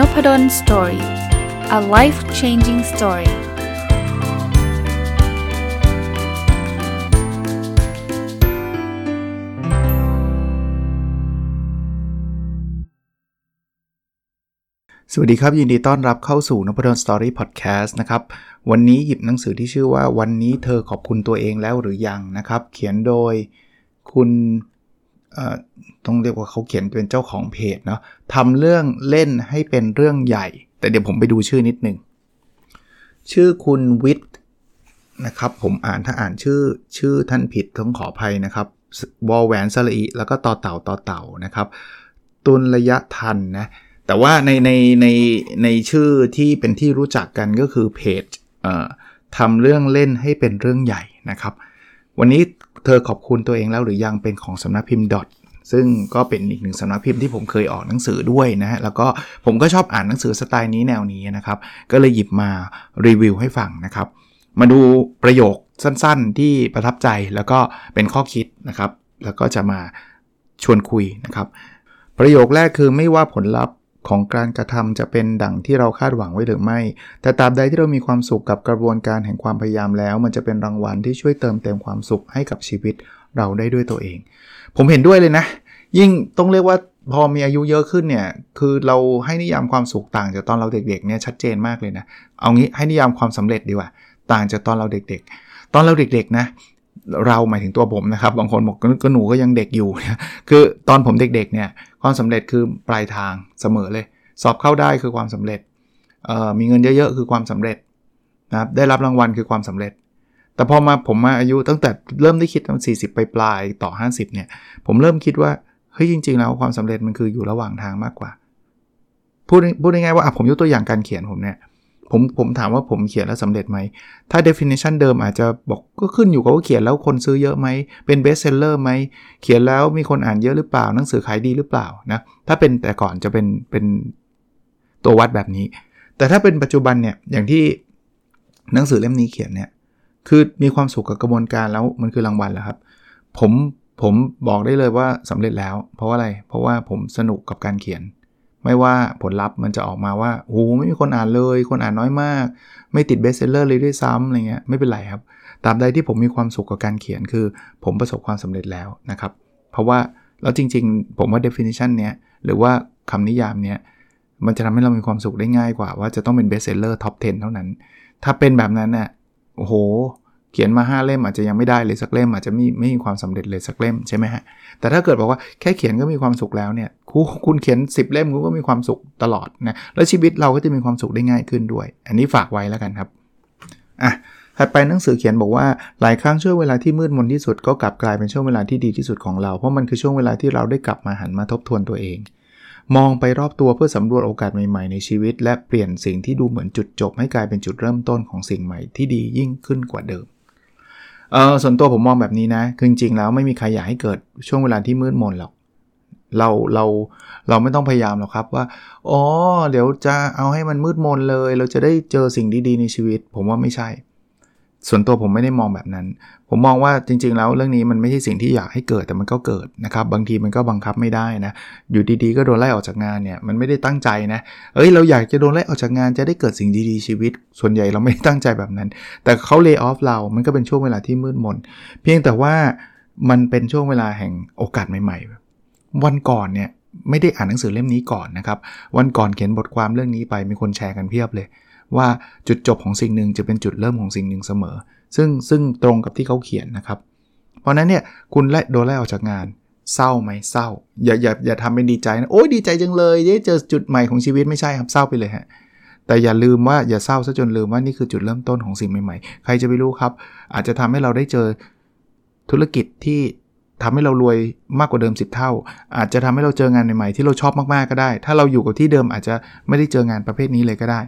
Nopadol Story a life changing story สวัสดีครับ ยินดีต้อนรับเข้าสู่นพดล Story Podcast นะครับ วันนี้หยิบหนังสือที่ชื่อว่าวันนี้เธอขอบคุณตัวเองแล้วหรือยังนะครับ เขียนโดยคุณ ต้องเรียกว่าเขาเขียนเป็นเจ้าของเพจเนาะทำเรื่องเล่นให้เป็นเรื่องใหญ่ แต่เดี๋ยวผมไปดูชื่อนิดนึง ชื่อคุณวิทย์นะครับผมอ่านถ้าอ่านชื่อชื่อท่านผิดต้องขออภัยนะครับวอลแหวนสลีแล้วก็ต่อเต่าต่อเต่านะครับ ตุนระยะทันนะแต่ว่าในในในในชื่อที่เป็นที่รู้จักกันก็คือเพจทำเรื่องเล่นให้เป็นเรื่องใหญ่นะครับ วันนี้ เธอขอบคุณตัวเองแล้วหรือยังเป็นของสำนักพิมพ์ดอทซึ่งก็เป็นอีกหนึ่งสำนักพิมพ์ที่ผมเคยออกหนังสือด้วยนะฮะแล้วก็ผมก็ชอบอ่านหนังสือสไตล์นี้แนวนี้นะครับ ก็เลยหยิบมารีวิวให้ฟังนะครับ มาดูประโยคสั้นๆ ที่ประทับใจแล้วก็เป็นข้อคิดนะครับ แล้วก็จะมาชวนคุยนะครับ ประโยคแรกคือไม่ว่าผลลัพธ์ ของการกระทำจะเป็นดั่งที่เราคาดหวังไว้หรือไม่ แต่ตราบใดที่เรามีความสุขกับกระบวนการแห่งความพยายามแล้ว มันจะเป็นรางวัลที่ช่วยเติมเต็มความสุขให้กับชีวิตเราได้ด้วยตัวเอง ผมเห็นด้วยเลยนะ ยิ่งต้องเรียกว่าพอมีอายุเยอะขึ้นเนี่ย คือเราให้นิยามความสุขต่างจากตอนเราเด็กๆเนี่ยชัดเจนมากเลยนะ เอางี้ให้นิยามความสำเร็จดีกว่า ต่างจากตอนเราเด็กๆ ตอนเราเด็กๆนะ เราหมายถึงตัวผมนะครับ บางคนบอกก็หนูก็ยังเด็กอยู่คือตอนผมเด็กๆเนี่ยความสำเร็จคือปลายทางเสมอเลย สอบเข้าได้คือความสำเร็จมีเงินเยอะๆคือความสำเร็จนะครับได้รับรางวัลคือความสำเร็จ แต่พอมาผมมาอายุตั้งแต่เริ่มได้คิดตั้งสี่สิบไปปลายต่อ 50เนี่ยผมเริ่มคิดว่าเฮ้ยจริง ๆ แล้วความสำเร็จมันคืออยู่ระหว่างทางมากกว่า พูดพูดง่ายๆว่าผมยกตัวอย่างการเขียนผมเนี่ย ผมผมถามว่าผมเขียนแล้วสำเร็จไหม ถ้า definition เดิมอาจจะบอกก็ขึ้นอยู่กับว่าเขียนแล้วคนซื้อเยอะไหม เป็น best seller ไหม เขียนแล้วมีคนอ่านเยอะหรือเปล่า หนังสือขายดีหรือเปล่านะ ถ้าเป็นแต่ก่อนจะเป็นเป็นตัววัดแบบนี้ แต่ถ้าเป็นปัจจุบันเนี่ย อย่างที่หนังสือเล่มนี้เขียนเนี่ย คือมีความสุขกับกระบวนการแล้วมันคือรางวัลแล้วครับ ผมผมบอกได้เลยว่าสำเร็จแล้ว เพราะว่าอะไร เพราะว่าผมสนุกกับการเขียน ไม่ว่าผลลัพธ์มันจะออกมาว่าโอ้ไม่มีคนอ่านเลย คนอ่านน้อยมาก ไม่ติดเบสเซลเลอร์เลยด้วยซ้ำอะไรเงี้ยไม่เป็นไรครับตราบใดที่ผมมีความสุขกับการเขียนคือ ผมประสบความสำเร็จแล้วนะครับ เพราะว่าแล้วจริง ๆ ผมว่า definition เนี้ยหรือว่าคำนิยามเนี้ยมันจะทำให้เรามีความสุขได้ง่ายกว่า ว่าจะต้องเป็น best seller top 10 เท่านั้น ถ้าเป็นแบบนั้นเนี่ยโอ้โห เขียนมา 5 เล่มอาจจะยังไม่ได้เลยสักเล่มอาจจะไม่ไม่มีความสำเร็จเลยสักเล่มใช่ไหมฮะแต่ถ้าเกิดบอกว่าแค่เขียนก็มีความสุขแล้วเนี่ยคุณเขียน 10 เล่มคุณก็มีความสุขตลอดนะแล้วชีวิตเราก็จะมีความสุขได้ง่ายขึ้นด้วย อันนี้ฝากไว้แล้วกันครับอะถัดไปหนังสือเขียนบอกว่าหลายครั้งช่วงเวลาที่มืดมนที่สุดก็กลับกลายเป็นช่วงเวลาที่ดีที่สุดของเราเพราะมันคือช่วงเวลาที่เราได้กลับมาหันมาทบทวนตัวเอง มองไปรอบตัวเพื่อสำรวจโอกาสใหม่ๆในชีวิต และเปลี่ยนสิ่งที่ดูเหมือนจุดจบให้กลายเป็นจุดเริ่มต้นของสิ่งใหม่ที่ดียิ่งขึ้นกว่าเดิม เออส่วนตัวผมมองแบบนี้นะคือจริงๆแล้วไม่มีใครอยากให้เกิดช่วงเวลาที่มืดมนหรอกเราเราเราไม่ต้องพยายามหรอกครับว่าอ๋อเดี๋ยวจะเอาให้มันมืดมนเลย เราจะได้เจอสิ่งดีๆในชีวิต ผมว่าไม่ใช่ ส่วนตัวผมไม่ได้มองแบบนั้น ผมมองว่าจริง ๆ แล้วเรื่องนี้มันไม่ใช่สิ่งที่อยากให้เกิดแต่มันก็เกิดนะครับ บางทีมันก็บังคับไม่ได้นะ อยู่ดีๆ ก็โดนไล่ออกจากงานเนี่ยมันไม่ได้ตั้งใจนะ เอ้ยเราอยากจะโดนไล่ออกจากงานจะได้เกิดสิ่งดีๆชีวิต ส่วนใหญ่เราไม่ตั้งใจแบบนั้น แต่เขาเลิกออฟเรา มันก็เป็นช่วงเวลาที่มืดมน เพียงแต่ว่ามันเป็นช่วงเวลาแห่งโอกาสใหม่ ๆ วันก่อนเนี่ยไม่ได้อ่านหนังสือเล่มนี้ก่อนนะครับ วันก่อนเขียนบทความเรื่องนี้ไปมีคนแชร์กันเพียบเลย ว่าจุดจบของสิ่งหนึ่งจะเป็นจุดเริ่มของสิ่งหนึ่งเสมอ ซึ่งซึ่งตรงกับที่เขาเขียนนะครับ เพราะนั้นเนี่ยคุณไล่โดนไล่ออกจากงานเศร้าไหมเศร้า อย่าอย่าอย่าทำเป็นดีใจนะโอ้ยดีใจจังเลยได้เจอจุดใหม่ของชีวิตไม่ใช่ครับเศร้าไปเลยฮะแต่อย่าลืมว่าอย่าเศร้าซะจนลืมว่านี่คือจุดเริ่มต้นของสิ่งใหม่ๆ ใครจะไปรู้ครับ อาจจะทำให้เราได้เจอธุรกิจที่ทำให้เรารวยมากกว่าเดิม 10 เท่า อาจจะทำให้เราเจองานใหม่ๆที่เราชอบมากๆก็ได้ ถ้าเราอยู่กับที่เดิมอาจจะไม่ได้เจองานประเภทนี้เลยก็ได้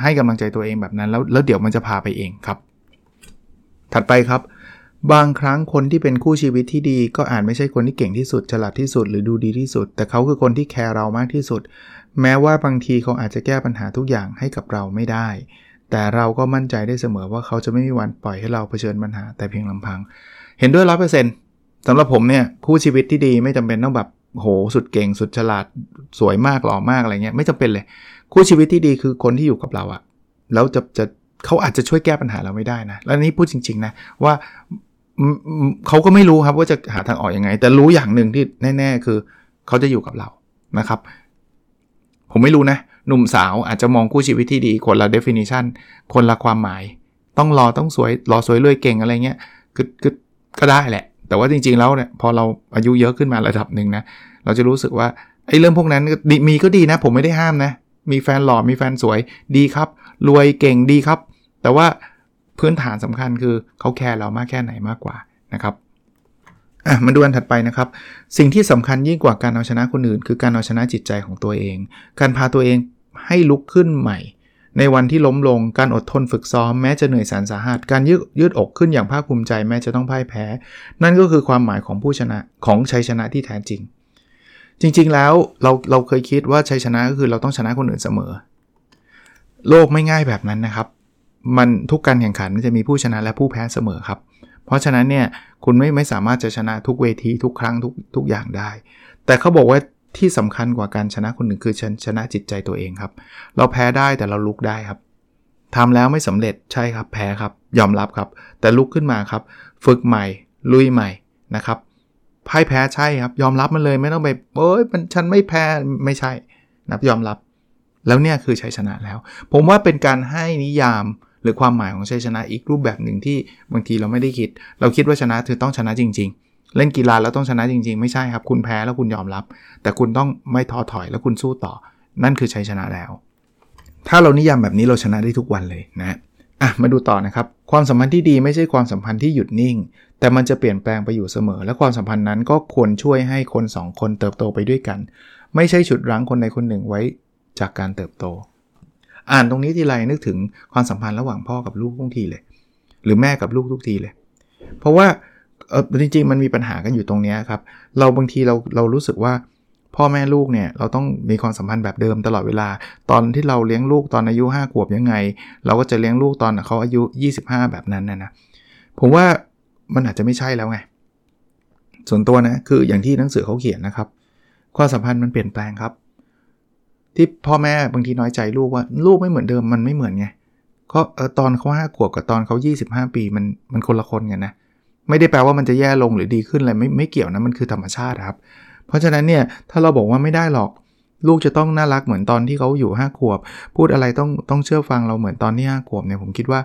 ให้กำลังใจตัวเองแบบนั้น แล้วแล้วเดี๋ยวมันจะพาไปเองครับ ถัดไปครับ บางครั้งคนที่เป็นคู่ชีวิตที่ดี ก็อาจไม่ใช่คนที่เก่งที่สุดฉลาดที่สุดหรือดูดีที่สุด แต่เขาคือคนที่แคร์เรามากที่สุด แม้ว่าบางทีเขาอาจจะแก้ปัญหาทุกอย่างให้กับเราไม่ได้ แต่เราก็มั่นใจได้เสมอว่าเขาจะไม่มีวันปล่อยให้เราเผชิญปัญหา แต่เพียงลำพัง เห็นด้วยร้อยเปอร์เซ็นต์สำหรับผมเนี่ยคู่ชีวิตที่ดีไม่จำเป็นต้องแบบโหสุดเก่งสุดฉลาดสวยมากหล่อมากอะไรเงี้ยไม่จำเป็นเลย คู่ชีวิตที่ดีคือคนที่อยู่กับเราอะแล้วจะจะเขาอาจจะช่วยแก้ปัญหาเราไม่ได้นะแล้วนี่พูดจริง ๆ นะว่าเขาก็ไม่รู้ครับว่าจะหาทางออกอยังไง แต่รู้อย่างหนึ่งที่แน่ ๆ คือเขาจะอยู่กับเรานะครับ ผมไม่รู้นะ หนุ่มสาวอาจจะมองคู่ชีวิตที่ดี คนละ definition คนละความหมาย ต้องรอต้องสวยรอสวยรวยเก่งอะไรเงี้ยคือคือก็ได้แหละ แต่ว่าจริง ๆ แล้วเนี่ยพอเราอายุเยอะขึ้นมาระดับหนึ่งนะเราจะรู้สึกว่าไอ้เรื่องพวกนั้นมีก็ดีนะ ผมไม่ได้ห้ามนะ มีแฟนหล่อมีแฟนสวยดีครับ รวยเก่งดีครับ แต่ว่าพื้นฐานสำคัญคือเขาแคร์เรามากแค่ไหนมากกว่านะครับมาดูอันถัดไปนะครับ สิ่งที่สำคัญยิ่งกว่าการเอาชนะคนอื่น คือการเอาชนะจิตใจของตัวเอง การพาตัวเองให้ลุกขึ้นใหม่ ในวันที่ล้มลงการอดทนฝึกซ้อมแม้จะเหนื่อยแสนสาหัส การยืดยืดอกขึ้นอย่างภาคภูมิใจแม้จะต้องพ่ายแพ้ นั่นก็คือความหมายของผู้ชนะของชัยชนะที่แท้จริง จริง ๆ แล้วเราเราเคยคิดว่าชัยชนะก็คือเราต้องชนะคนอื่นเสมอ โลกไม่ง่ายแบบนั้นนะครับ มันทุกการแข่งขันจะมีผู้ชนะและผู้แพ้เสมอครับ เพราะฉะนั้นเนี่ยคุณไม่ไม่สามารถจะชนะทุกเวทีทุกครั้งทุกทุกอย่างได้ แต่เขาบอกว่าที่สำคัญกว่าการชนะคนหนึ่งคือชชนะจิตใจตัวเองครับ เราแพ้ได้แต่เราลุกได้ครับทำแล้วไม่สำเร็จใช่ครับแพ้ครับ ยอมรับครับ แต่ลุกขึ้นมาครับ ฝึกใหม่ ลุยใหม่นะครับ พ่ายแพ้ใช่ครับ ยอมรับมันเลยไม่ต้องไปเอ้ยมันฉันไม่แพ้ไม่ใช่นับยอมรับ แล้วเนี่ยคือชัยชนะแล้ว ผมว่าเป็นการให้นิยามหรือความหมายของชัยชนะอีกรูปแบบหนึ่งที่บางทีเราไม่ได้คิด เราคิดว่าชนะคือต้องชนะจริง ๆ เล่นกีฬาแล้วต้องชนะจริง ๆ ไม่ใช่ครับ คุณแพ้แล้วคุณยอมรับ แต่คุณต้องไม่ท้อถอยแล้วคุณสู้ต่อ นั่นคือชัยชนะแล้ว ถ้าเรานิยามแบบนี้เราชนะได้ทุกวันเลยนะอะมาดูต่อนะครับ ความสัมพันธ์ที่ดีไม่ใช่ความสัมพันธ์ที่หยุดนิ่ง แต่มันจะเปลี่ยนแปลงไปอยู่เสมอ และความสัมพันธ์นั้นก็ควรช่วยให้คน 2 คนเติบโตไปด้วยกัน ไม่ใช่ฉุดรั้งคนใดคนหนึ่งไว้จากการเติบโต อ่านตรงนี้ทีไรนึกถึงความสัมพันธ์ระหว่างพ่อกับลูกทุกทีเลย หรือแม่กับลูกทุกทีเลย เพราะว่าเออจริงๆ มันมีปัญหากันอยู่ตรงนี้ครับ เราบางทีเราเรารู้สึกว่าพ่อแม่ลูกเนี่ยเราต้องมีความสัมพันธ์แบบเดิมตลอดเวลา ตอนที่เราเลี้ยงลูกตอนอายุ 5 ขวบยังไง เราก็จะเลี้ยงลูกตอนเขาอายุ 25 แบบนั้นนะนะผมว่า มันอาจจะไม่ใช่แล้วไง ส่วนตัวนะ คืออย่างที่หนังสือเขาเขียนนะครับ ความสัมพันธ์มันเปลี่ยนแปลงครับ ที่พ่อแม่บางทีน้อยใจลูกว่าลูกไม่เหมือนเดิมมันไม่เหมือนไงก็เออตอนเขาห้าขวบกับตอนเขา 25 ปีมันมันคนละคนกันนะ ไม่ได้แปลว่ามันจะแย่ลงหรือดีขึ้นอะไรไม่ไม่เกี่ยวนะมันคือธรรมชาติครับ เพราะฉะนั้นเนี่ยถ้าเราบอกว่าไม่ได้หรอกลูกจะต้องน่ารักเหมือนตอนที่เขาอยู่5ขวบ พูดอะไรต้องต้องเชื่อฟังเราเหมือนตอนที่5ขวบเนี่ยผมคิดว่า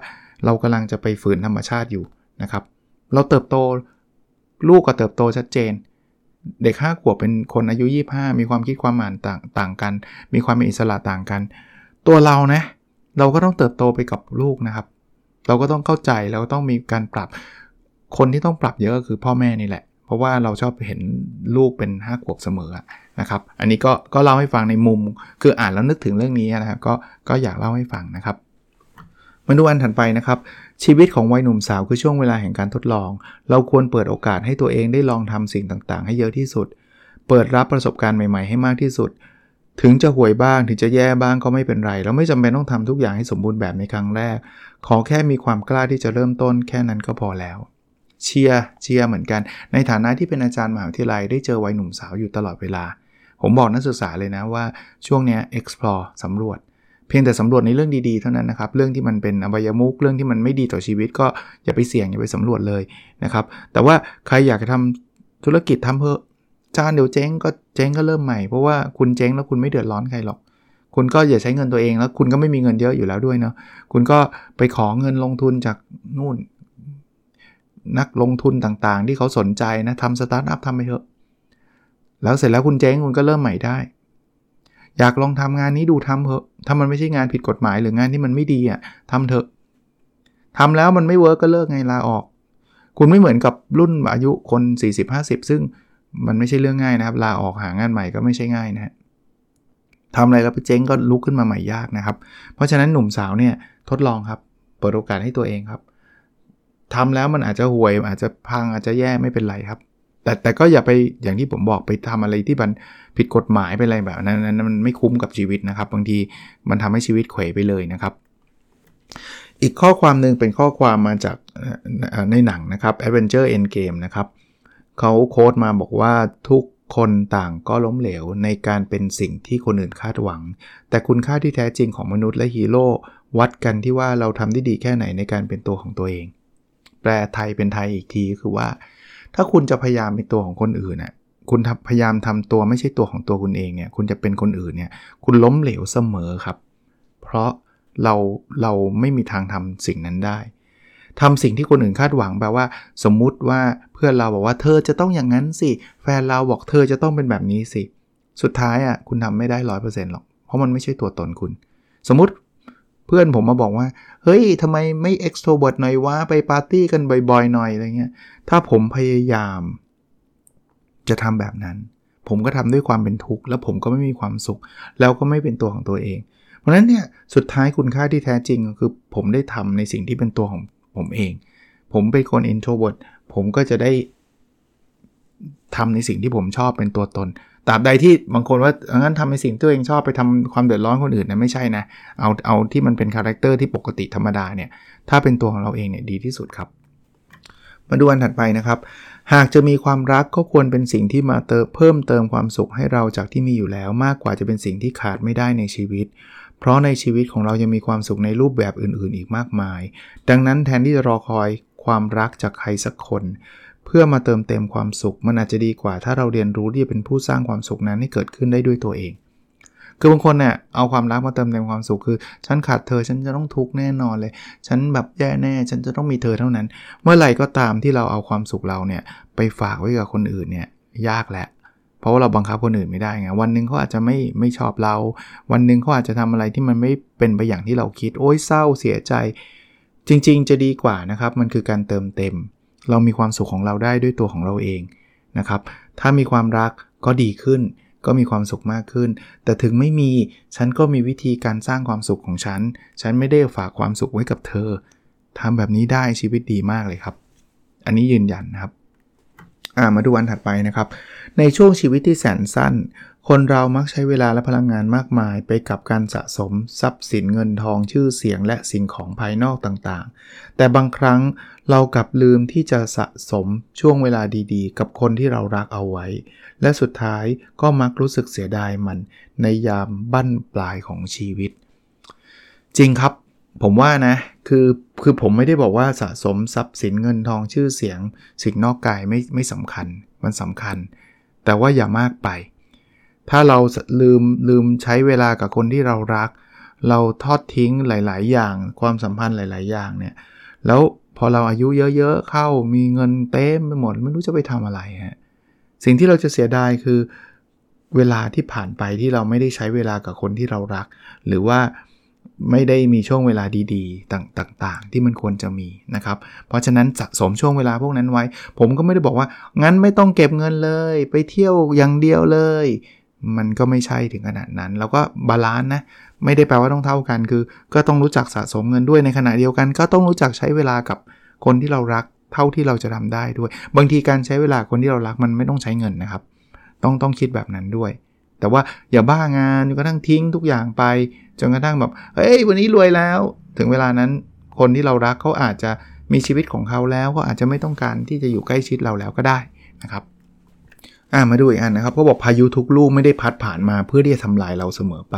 เรากำลังจะไปฝืนธรรมชาติอยู่นะครับ เราเติบโตลูกก็เติบโตชัดเจน เด็ก 5 ขวบเป็นคนอายุ 25 มีความคิดความอ่านต่างต่างกัน มีความเป็นอิสระต่างกัน ตัวเรานะเราก็ต้องเติบโตไปกับลูกนะครับ เราก็ต้องเข้าใจแล้วก็ต้องมีการปรับ คนที่ต้องปรับเยอะก็คือพ่อแม่นี่แหละ เพราะว่าเราชอบเห็นลูกเป็น 5 ขวบเสมอนะครับ อันนี้ก็ก็เล่าให้ฟังในมุม คืออ่านแล้วนึกถึงเรื่องนี้นะครับ ก็ก็อยากเล่าให้ฟังนะครับ มาดูอันถัดไปนะครับชีวิตของวัยหนุ่มสาวคือช่วงเวลาแห่งการทดลอง เราควรเปิดโอกาสให้ตัวเองได้ลองทำสิ่งต่างๆ ให้เยอะที่สุด เปิดรับประสบการณ์ใหม่ๆ ให้มากที่สุด ถึงจะห่วยบ้างถึงจะแย่บ้างก็ไม่เป็นไร เราไม่จำเป็นต้องทำทุกอย่างให้สมบูรณ์แบบในครั้งแรก ขอแค่มีความกล้าที่จะเริ่มต้นแค่นั้นก็พอแล้วเชียร์เชียร์เหมือนกัน ในฐานะที่เป็นอาจารย์มหาวิทยาลัยได้เจอวัยหนุ่มสาวอยู่ตลอดเวลา ผมบอกนักศึกษาเลยนะว่าช่วงนี้ explore สำรวจ พียงแต่สำรวจในเรื่องดีๆเท่านั้นนะครับ เรื่องที่มันเป็นอบายมุกเรื่องที่มันไม่ดีต่อชีวิต ก็อย่าไปเสี่ยงอย่าไปสำรวจเลยนะครับ แต่ว่าใครอยากจะทำธุรกิจทำเพิ่จานเดี๋ยวเจ๊งก็เจ๊งก็เริ่มใหม่ เพราะว่าคุณเจ๊งแล้วคุณไม่เดือดร้อนใครหรอก คุณก็อย่าใช้เงินตัวเองแล้วคุณก็ไม่มีเงินเยอะอยู่แล้วด้วยเนาะ คุณก็ไปขอเงินลงทุนจากนู่น นักลงทุนต่างๆ ที่เขาสนใจนะทำสตาร์ทอัพทำไปเถอะ แล้วเสร็จแล้วคุณเจ๊งคุณก็เริ่มใหม่ได้ อยากลองทำงานนี้ดูทำเถอะถ้ามันไม่ใช่งานผิดกฎหมายหรืองานที่มันไม่ดีอะทำเถอะทำแล้วมันไม่ work ก็เลิกไงลาออก คุณไม่เหมือนกับรุ่นอายุคน 40-50 ซึ่งมันไม่ใช่เรื่องง่ายนะครับ ลาออกหางานใหม่ก็ไม่ใช่ง่ายนะทำอะไรแล้วไปเจ๊งก็ลุกขึ้นมาใหม่ยากนะครับ เพราะฉะนั้นหนุ่มสาวเนี่ยทดลองครับ เปิดโอกาสให้ตัวเองครับทำแล้วมันอาจจะห่วยอาจจะพังอาจจะแย่ไม่เป็นไรครับ แต่แต่ก็อย่าไปอย่างที่ผมบอกไปทำอะไรที่มันผิดกฎหมายไปอะไรแบบนั้นนั้นมันไม่คุ้มกับชีวิตนะครับ บางทีมันทำให้ชีวิตเขวไปเลยนะครับ อีกข้อความหนึ่งเป็นข้อความมาจากในหนังนะครับ Adventure Endgame นะครับเขาโค้ดมาบอกว่าทุกคนต่างก็ล้มเหลวในการเป็นสิ่งที่คนอื่นคาดหวัง แต่คุณค่าที่แท้จริงของมนุษย์และฮีโร่วัดกันที่ว่าเราทำได้ดีแค่ไหนในการเป็นตัวของตัวเอง แปลไทยเป็นไทยอีกทีคือว่า ถ้าคุณจะพยายามเป็นตัวของคนอื่นน่ะคุณพยายามทำตัวไม่ใช่ตัวของตัวคุณเองเนี่ย คุณจะเป็นคนอื่นเนี่ย คุณล้มเหลวเสมอครับ เพราะเราเราไม่มีทางทำสิ่งนั้นได้ทำสิ่งที่คนอื่นคาดหวังแปลว่า สมมุติว่าเพื่อนเราบอกว่าเธอจะต้องอย่างนั้นสิ แฟนเราบอกเธอจะต้องเป็นแบบนี้สิ สุดท้ายอะคุณทำไม่ได้ร้อยเปอร์เซ็นต์หรอก เพราะมันไม่ใช่ตัวตนคุณ สมมติ เพื่อนผมมาบอกว่า เฮ้ยทำไมไม่ extrovert หน่อยวะ ไปปาร์ตี้กันบ่อยๆ หน่อยอะไรเงี้ย ถ้าผมพยายาม จะทำแบบนั้น ผมก็ทำด้วยความเป็นทุกข์แล้วผมก็ไม่มีความสุข แล้วก็ไม่เป็นตัวของตัวเอง เพราะฉะนั้นเนี่ยสุดท้ายคุณค่าที่แท้จริงก็คือ ผมได้ทำในสิ่งที่เป็นตัวของผมเอง ผมเป็นคน introvert ผมก็จะได้ทำในสิ่งที่ผมชอบเป็นตัวตน ตราบใดที่บางคนว่างั้นทำในสิ่งที่ตัวเองชอบไปทำความเดือดร้อนคนอื่นนะไม่ใช่นะ เอาเอาที่มันเป็นคาแรคเตอร์ที่ปกติธรรมดาเนี่ย ถ้าเป็นตัวของเราเองเนี่ยดีที่สุดครับ มาดูอันถัดไปนะครับ หากจะมีความรักก็ควรเป็นสิ่งที่มาเติมเพิ่มเติมความสุขให้เราจากที่มีอยู่แล้ว มากกว่าจะเป็นสิ่งที่ขาดไม่ได้ในชีวิต เพราะในชีวิตของเรายังมีความสุขในรูปแบบอื่น ๆ อีกมากมาย ดังนั้นแทนที่จะรอคอยความรักจากใครสักคน เพื่อมาเติมเต็มความสุข มันอาจจะดีกว่า ถ้าเราเรียนรู้ที่จะเป็นผู้สร้างความสุขนั้นให้เกิดขึ้นได้ด้วยตัวเอง คือบางคนเนี่ยเอาความรักมาเติมเต็มความสุขคือ ฉันขาดเธอฉันจะต้องทุกข์แน่นอนเลย ฉันแบบแย่แน่ฉันจะต้องมีเธอเท่านั้น เมื่อไหร่ก็ตามที่เราเอาความสุขเราเนี่ยไปฝากไว้กับคนอื่นเนี่ยยากแหละเพราะว่าเราบังคับคนอื่นไม่ได้ไง วันหนึ่งเขาอาจจะไม่ไม่ชอบเรา วันหนึ่งเขาอาจจะทำอะไรที่มันไม่เป็นไปอย่างที่เราคิด โอ้ยเศร้าเสียใจ จริง ๆ จะดีกว่านะครับ มันคือการเติมเต็ม เรามีความสุขของเราได้ด้วยตัวของเราเองนะครับ ถ้ามีความรักก็ดีขึ้น ก็มีความสุขมากขึ้น แต่ถึงไม่มีฉันก็มีวิธีการสร้างความสุขของฉัน ฉันไม่ได้ฝากความสุขไว้กับเธอทำแบบนี้ได้ชีวิตดีมากเลยครับ อันนี้ยืนยันนะครับ มาดูอันถัดไปนะครับ ในช่วงชีวิตที่แสนสั้น คนเรามักใช้เวลาและพลังงานมากมาย ไปกับการสะสม ทรัพย์สินเงินทองชื่อเสียงและสิ่งของภายนอกต่างๆ แต่บางครั้งเรากลับลืมที่จะสะสมช่วงเวลาดีๆ กับคนที่เรารักเอาไว้ และสุดท้ายก็มักรู้สึกเสียดายมัน ในยามบั้นปลายของชีวิต จริงครับผมว่านะคือคือผมไม่ได้บอกว่าสะสมทรัพย์สินเงินทองชื่อเสียง สิ่งนอกกายไม่ไม่สำคัญ มันสำคัญ แต่ว่าอย่ามากไป ถ้าเราลืมลืมใช้เวลากับคนที่เรารัก เราทอดทิ้งหลาย ๆ อย่าง ความสัมพันธ์หลาย ๆ อย่างเนี่ย แล้วพอเราอายุเยอะ ๆ เข้ามีเงินเต็มไปหมด ไม่รู้จะไปทำอะไรฮะ สิ่งที่เราจะเสียดายคือเวลาที่ผ่านไปที่เราไม่ได้ใช้เวลากับคนที่เรารัก หรือว่า ไม่ได้มีช่วงเวลาดีๆ ต่างๆ ที่มันควรจะมีนะครับ เพราะฉะนั้นสะสมช่วงเวลาพวกนั้นไว้ ผมก็ไม่ได้บอกว่า งั้นไม่ต้องเก็บเงินเลย ไปเที่ยวอย่างเดียวเลย มันก็ไม่ใช่ถึงขนาดนั้น แล้วก็ balance นะ ไม่ได้แปลว่าต้องเท่ากัน คือ ก็ต้องรู้จักสะสมเงินด้วยในขณะเดียวกัน ก็ต้องรู้จักใช้เวลากับคนที่เรารักเท่าที่เราจะทำได้ด้วย บางทีการใช้เวลาคนที่เรารักมันไม่ต้องใช้เงินนะครับ ต้องต้องคิดแบบนั้นด้วย แต่ว่าอย่าบ้างานจนกระทั่งทิ้งทุกอย่างไป จนกระทั่งแบบเฮ้ยวันนี้รวยแล้ว ถึงเวลานั้นคนที่เรารักเขาอาจจะมีชีวิตของเขาแล้วก็อาจจะไม่ต้องการที่จะอยู่ใกล้ชิดเราแล้วก็ได้นะครับอ่ามาดูอีกอันนะครับเขาบอกพายุทุกลูกไม่ได้พัดผ่านมาเพื่อที่จะทำลายเราเสมอไป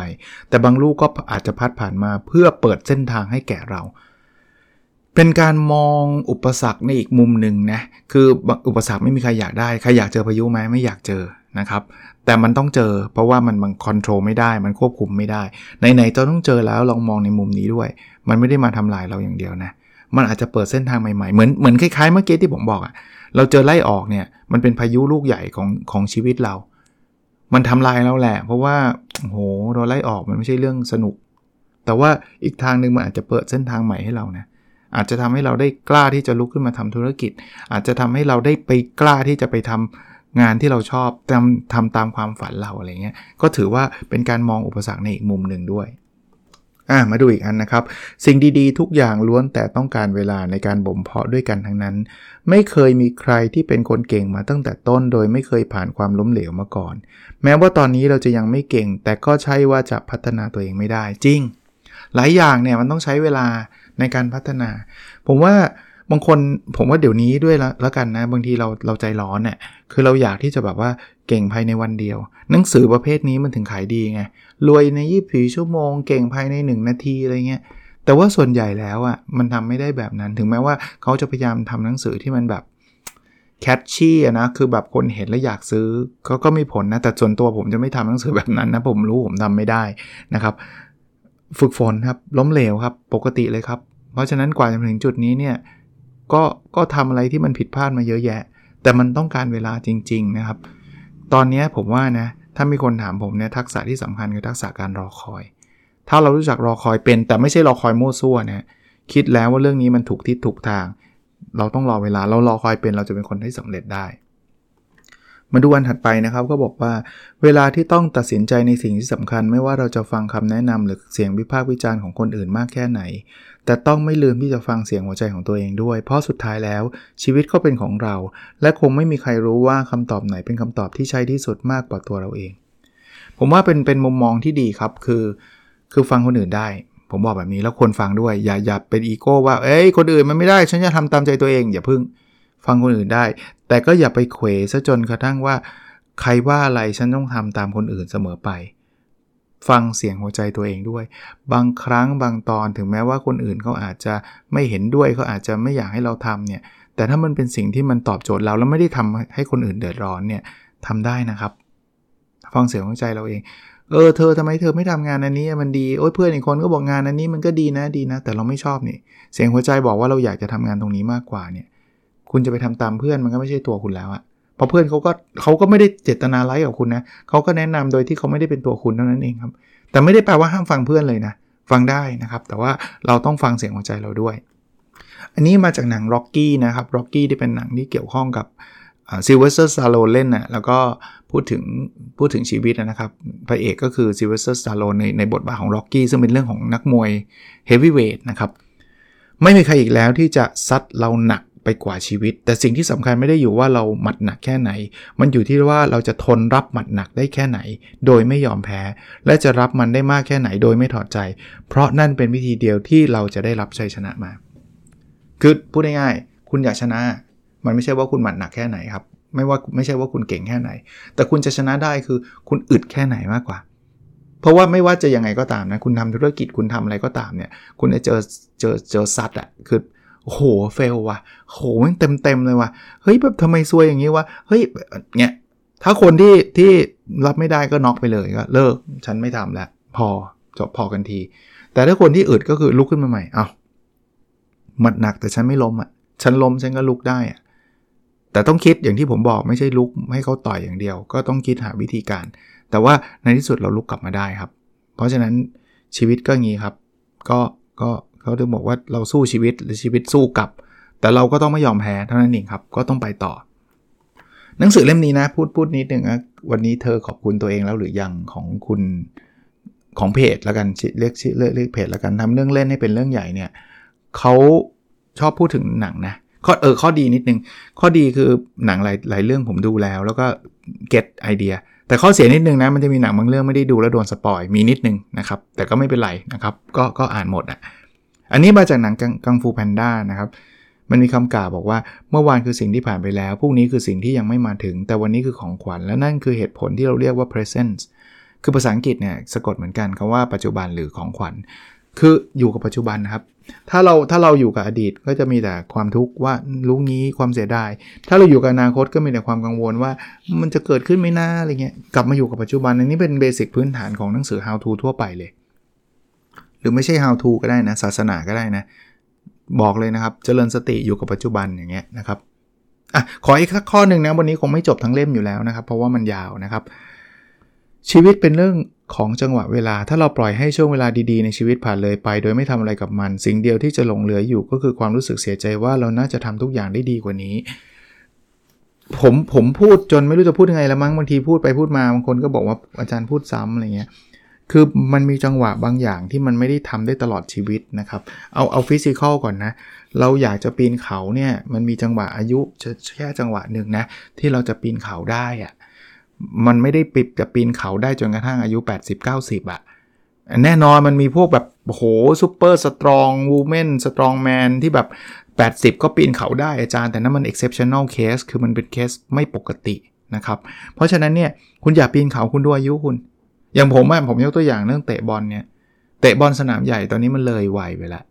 แต่บางลูกก็อาจจะพัดผ่านมาเพื่อเปิดเส้นทางให้แก่เรา เป็นการมองอุปสรรคในอีกมุมหนึ่งนะคืออุปสรรคไม่มีใครอยากได้ใครอยากเจอพายุไหมไม่อยากเจอ นะครับ แต่มันต้องเจอเพราะว่ามันมันคอนโทรลไม่ได้ มันควบคุมไม่ได้ ไหนๆจะต้องเจอแล้วลองมองในมุมนี้ด้วย มันไม่ได้มาทำลายเราอย่างเดียวนะ มันอาจจะเปิดเส้นทางใหม่ๆ เหมือนเหมือนคล้ายๆเมื่อกี้ที่ผมบอกอะ่ะ เราเจอไล่ออกเนี่ย มันเป็นพายุลูกใหญ่ของของชีวิตเรา มันทำลายเราแหละ เพราะว่าโหเราไล่ออกมันไม่ใช่เรื่องสนุก แต่ว่าอีกทางหนึ่งมันอาจจะเปิดเส้นทางใหม่ให้เรานะอาจจะทำให้เราได้กล้าที่จะลุกขึ้นมาทำธุรกิจ อาจจะทำให้เราได้ไปกล้าที่จะไปทำ งานที่เราชอบทำทำตามความฝันเราอะไรเงี้ยก็ถือว่าเป็นการมองอุปสรรคในอีกมุมหนึ่งด้วยอ่ามาดูอีกอันนะครับ สิ่งดีๆ ทุกอย่างล้วนแต่ต้องการเวลาในการบ่มเพาะด้วยกันทั้งนั้น ไม่เคยมีใครที่เป็นคนเก่งมาตั้งแต่ต้น โดยไม่เคยผ่านความล้มเหลวมาก่อน แม้ว่าตอนนี้เราจะยังไม่เก่ง แต่ก็ใช่ว่าจะพัฒนาตัวเองไม่ได้จริง หลายอย่างเนี่ยมันต้องใช้เวลาในการพัฒนา ผมว่า บางคนผมว่าเดี๋ยวนี้ด้วยละแล้วกันนะ บางทีเราเราใจร้อนเนี่ยคือเราอยากที่จะแบบว่าเก่งภายในวันเดียว หนังสือประเภทนี้มันถึงขายดีไงรวยในยี่สี่ชั่วโมง เก่งภายใน 1 นาทีอะไรเงี้ยแต่ว่าส่วนใหญ่แล้วอะ่ะมันทำไม่ได้แบบนั้นถึงแม้ว่าเขาจะพยายามทำหนังสือที่มันแบบแคชชี่นะคือแบบคนเห็นแล้วอยากซื้อก็ก็มีผลนะ แต่ส่วนตัวผมจะไม่ทำหนังสือแบบนั้นนะ ผมรู้ผมทำไม่ได้นะครับ ฝึกฝนครับล้มเหลวครับ ปกติเลยครับ เพราะฉะนั้นกว่าจะถึงจุดนี้เนี่ย ก็ก็ทำอะไรที่มันผิดพลาดมาเยอะแยะ แต่มันต้องการเวลาจริง ๆ นะครับ ตอนนี้ผมว่านะ ถ้ามีคนถามผมเนี่ยทักษะที่สำคัญคือทักษะการรอคอย ถ้าเรารู้จักรอคอยเป็น แต่ไม่ใช่รอคอยมั่วซั่วนะคิดแล้วว่าเรื่องนี้มันถูกทิศถูกทาง เราต้องรอเวลาเรารอคอยเป็นเราจะเป็นคนที่สำเร็จได้ มาดูวันถัดไปนะครับก็บอกว่า เวลาที่ต้องตัดสินใจในสิ่งที่สำคัญ ไม่ว่าเราจะฟังคำแนะนำหรือเสียงวิพากษ์วิจารณ์ของคนอื่นมากแค่ไหน แต่ต้องไม่ลืมที่จะฟังเสียงหัวใจของตัวเองด้วย เพราะสุดท้ายแล้วชีวิตก็เป็นของเรา และคงไม่มีใครรู้ว่าคำตอบไหนเป็นคำตอบที่ใช่ที่สุดมากกว่าตัวเราเอง ผมว่าเป็นเป็นมุมมองที่ดีครับคือ คือฟังคนอื่นได้ ผมบอกแบบนี้แล้วควรฟังด้วยอย่าอย่าเป็นอีโก้ว่าเอ้ยคนอื่นมันไม่ได้ฉันจะทำตามใจตัวเองอย่าพึ่ง ฟังคนอื่นได้ แต่ก็อย่าไปเขวซะจนกระทั่งว่า ใครว่าอะไรฉันต้องทำตามคนอื่นเสมอไป ฟังเสียงหัวใจตัวเองด้วย บางครั้งบางตอนถึงแม้ว่าคนอื่นเขาอาจจะไม่เห็นด้วยเขาอาจจะไม่อยากให้เราทำเนี่ย แต่ถ้ามันเป็นสิ่งที่มันตอบโจทย์เราแล้วไม่ได้ทำให้คนอื่นเดือดร้อนเนี่ยทำได้นะครับ ฟังเสียงหัวใจเราเองเออเธอทำไมเธอไม่ทำงานอันนี้มันดีโอ้ยเพื่อนอีกคนก็บอกงานอันนี้มันก็ดีนะดีนะ แต่เราไม่ชอบนี่ เสียงหัวใจบอกว่าเราอยากจะทำงานตรงนี้มากกว่าเนี่ย คุณจะไปทำตามเพื่อนมันก็ไม่ใช่ตัวคุณแล้วอะเพราะเพื่อนเขาก็เขาก็ไม่ได้เจตนาร้ายกับคุณนะเขาก็แนะนำโดยที่เขาไม่ได้เป็นตัวคุณเท่านั้นเองครับ แต่ไม่ได้แปลว่าห้ามฟังเพื่อนเลยนะ ฟังได้นะครับ แต่ว่าเราต้องฟังเสียงหัวใจเราด้วย อันนี้มาจากหนัง Rocky นะครับ Rocky ที่เป็นหนังที่เกี่ยวข้องกับซิลเวสเตอร์สตอลโลนเล่นนะแล้วก็พูดถึงพูดถึงชีวิตนะครับ พระเอกก็คือซิลเวสเตอร์สตอลโลนในในบทบาทของ Rocky ซึ่งเป็นเรื่องของนักมวยเฮฟวีเวทนะครับ ไม่มีใครอีกแล้วที่จะซัดเราหนัก ไปกว่าชีวิต แต่สิ่งที่สำคัญไม่ได้อยู่ว่าเราหมัดหนักแค่ไหน มันอยู่ที่ว่าเราจะทนรับหมัดหนักได้แค่ไหน โดยไม่ยอมแพ้ และจะรับมันได้มากแค่ไหนโดยไม่ถอดใจ เพราะนั่นเป็นวิธีเดียวที่เราจะได้รับชัยชนะมา คือพูดง่ายๆคุณอยากชนะ มันไม่ใช่ว่าคุณหมัดหนักแค่ไหนครับไม่ว่าไม่ใช่ว่าคุณเก่งแค่ไหน แต่คุณจะชนะได้คือคุณอึดแค่ไหนมากกว่า เพราะว่าไม่ว่าจะยังไงก็ตามนะ คุณทำธุรกิจคุณทำอะไรก็ตามเนี่ย คุณจะเจอเจอเจอซัดอะคือ โอ้โหเฟลว่ะโหมันเต็มเต็มเลยว่ะเฮ้ยแบบทำไมซวยอย่างนี้วะเฮ้ยเนี่ยถ้าคนที่ที่รับไม่ได้ก็น็อกไปเลยก็เลิกฉันไม่ทำแล้วพอจบพอกันที แต่ถ้าคนที่อึดก็คือลุกขึ้นมาใหม่เอา้าหมัดหนักแต่ฉันไม่ล้มอะฉันล้มฉันก็ลุกได้อะแต่ต้องคิดอย่างที่ผมบอกไม่ใช่ลุกให้เขาต่อยอย่างเดียว ก็ต้องคิดหาวิธีการ แต่ว่าในที่สุดเราลุกกลับมาได้ครับ เพราะฉะนั้นชีวิตก็งี้ครับ ก็ก็ เขาถึงบอกว่าเราสู้ชีวิตหรือชีวิตสู้กลับ แต่เราก็ต้องไม่ยอมแพ้เท่านั้นเองครับ ก็ต้องไปต่อ หนังสือเล่มนี้นะพูดพูดนิดหนึ่งนะวันนี้เธอขอบคุณตัวเองแล้วหรือยังของคุณของเพจแล้วกันเรียกชื่อเรียกเพจแล้วกันทำเรื่องเล่นให้เป็นเรื่องใหญ่เนี่ยเขาชอบพูดถึงหนังนะข้อเออข้อดีนิดนึง ข้อดีคือหนังหลายหลายเรื่องผมดูแล้ว แล้วก็เก็ตไอเดียแต่ข้อเสียนิดนึงนะมันจะมีหนังบางเรื่องไม่ได้ดูแล้วโดนสปอยมีนิดนึงนะครับแต่ก็ไม่เป็นไรนะครับก็ก็อ่านหมดอะ อันนี้มาจากหนังกังฟูแพนด้านะครับ มันมีคำกล่าวบอกว่าเมื่อวานคือสิ่งที่ผ่านไปแล้วพรุ่งนี้คือสิ่งที่ยังไม่มาถึง แต่วันนี้คือของขวัญและนั่นคือเหตุผลที่เราเรียกว่า present คือภาษาอังกฤษเนี่ยสะกดเหมือนกันคาว่าปัจจุบันหรือของขวัญ คืออยู่กับปัจจุบันนะครับ ถ้าเราถ้าเราอยู่กับอดีตก็จะมีแต่ความทุกข์ว่ารู้งี้ความเสียดาย ถ้าเราอยู่กับอนาคตก็มีแต่ความกังวลว่ามันจะเกิดขึ้นไม่น่าอะไรเงี้ยกลับมาอยู่กับปัจจุบันอันนี้เป็นเบสิกพื้นฐานของหนังสือ how to ทั่วไปเลย รือไม่ใช่ how to ก็ได้นะ ศาสนาก็ได้นะ บอกเลยนะครับ เจริญสติอยู่กับปัจจุบันอย่างเงี้ยนะครับอะขออีกสักข้อหนึ่งนะ วันนี้คงไม่จบทั้งเล่มอยู่แล้วนะครับ เพราะว่ามันยาวนะครับ ชีวิตเป็นเรื่องของจังหวะเวลา ถ้าเราปล่อยให้ช่วงเวลาดีๆในชีวิตผ่านเลยไป โดยไม่ทำอะไรกับมัน สิ่งเดียวที่จะหลงเหลืออยู่ก็คือความรู้สึกเสียใจว่าเราน่าจะทำทุกอย่างได้ดีกว่านี้ ผมผมพูดจนไม่รู้จะพูดยังไงแล้วมั้งบางทีพูดไปพูดมาบางคนก็บอกว่าอาจารย์พูดซ้ำอะไรเงี้ย คือมันมีจังหวะบางอย่างที่มันไม่ได้ทำได้ตลอดชีวิตนะครับ เอาเอา physical ก่อนนะ เราอยากจะปีนเขาเนี่ยมันมีจังหวะอายุแค่จังหวะหนึ่งนะที่เราจะปีนเขาได้อะมันไม่ได้คิดจะปีนเขาได้จนกระทั่งอายุ 80-90อะแน่นอนมันมีพวกแบบโห super strong woman strong man ที่แบบ 80 ก็ปีนเขาได้อาจารย์ แต่นั้นมัน exceptional case คือมันเป็นเคสไม่ปกตินะครับ เพราะฉะนั้นเนี่ยคุณอย่าปีนเขาคุณดูอายุคุณ อย่างผมอะผมยกตัวอย่างเรื่องเตะบอลเนี่ย เตะบอลสนามใหญ่ตอนนี้มันเลยวัยไปละ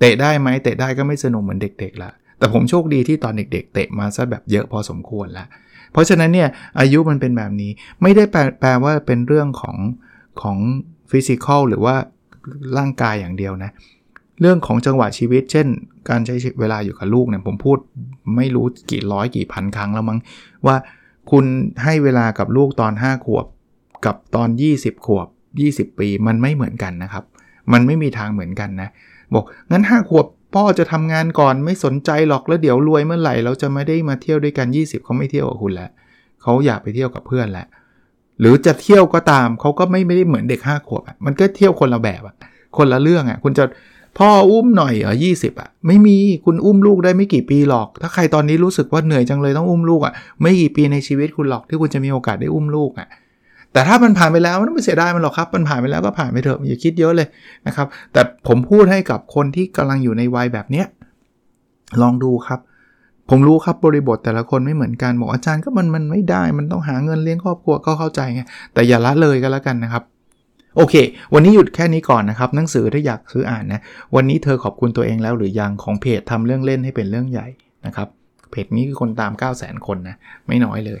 เตะได้ไหมเตะได้ก็ไม่สนุกเหมือนเด็ก ๆละแต่ผมโชคดีที่ตอนเด็ก ๆ เตะมาซะแบบเยอะพอสมควรละเพราะฉะนั้นเนี่ยอายุมันเป็นแบบนี้ไม่ได้แปลแปลว่าเป็นเรื่องของของฟิสิกอลหรือว่าร่างกายอย่างเดียวนะ เรื่องของจังหวะชีวิต เช่น การใช้เวลาอยู่กับลูกเนี่ยผมพูดไม่รู้กี่ร้อยกี่พันครั้งแล้วมั้งว่าคุณให้เวลากับลูกตอน 5 ขวบ กับตอน 20 ขวบ 20 ปีมันไม่เหมือนกันนะครับ มันไม่มีทางเหมือนกันนะ บอกงั้น 5 ขวบพ่อจะทำงานก่อนไม่สนใจหรอกแล้วเดี๋ยวรวยเมื่อไหร่เราจะไม่ได้มาเที่ยวด้วยกัน 20 เขาไม่เที่ยวกับคุณแล้วเขาอยากไปเที่ยวกับเพื่อนแหละหรือจะเที่ยวก็ตามเขาก็ไม่ไม่ได้เหมือนเด็ก 5 ขวบอะมันก็เที่ยวคนละแบบอะคนละเรื่องอะคุณจะพ่ออุ้มหน่อยเหรอยี่สิบอะไม่มีคุณอุ้มลูกได้ไม่กี่ปีหรอก ถ้าใครตอนนี้รู้สึกว่าเหนื่อยจังเลยต้องอุ้มลูกอะไม่กี่ปีในชีวิตคุณหรอกที่คุณจะมีโอกาสได้อุ้มลูกอะ แต่ถ้ามันผ่านไปแล้วมันไม่เสียดายมันหรอกครับ มันผ่านไปแล้วก็ผ่านไปเถอะอย่าคิดเยอะเลยนะครับ แต่ผมพูดให้กับคนที่กำลังอยู่ในวัยแบบเนี้ยลองดูครับ ผมรู้ครับบริบทแต่ละคนไม่เหมือนกันบอกอาจารย์ก็มันมันไม่ได้ มันต้องหาเงินเลี้ยงครอบครัวก็เข้าใจไงแต่อย่าละเลยก็แล้วกันนะครับโอเค วันนี้หยุดแค่นี้ก่อนนะครับ หนังสือถ้าอยากซื้ออ่านนะ วันนี้เธอขอบคุณตัวเองแล้วหรือยังของเพจทำเรื่องเล่นให้เป็นเรื่องใหญ่นะครับ เพจนี้คือคนตาม 9 0 0 0 0 0 คนนะ ไม่น้อยเลย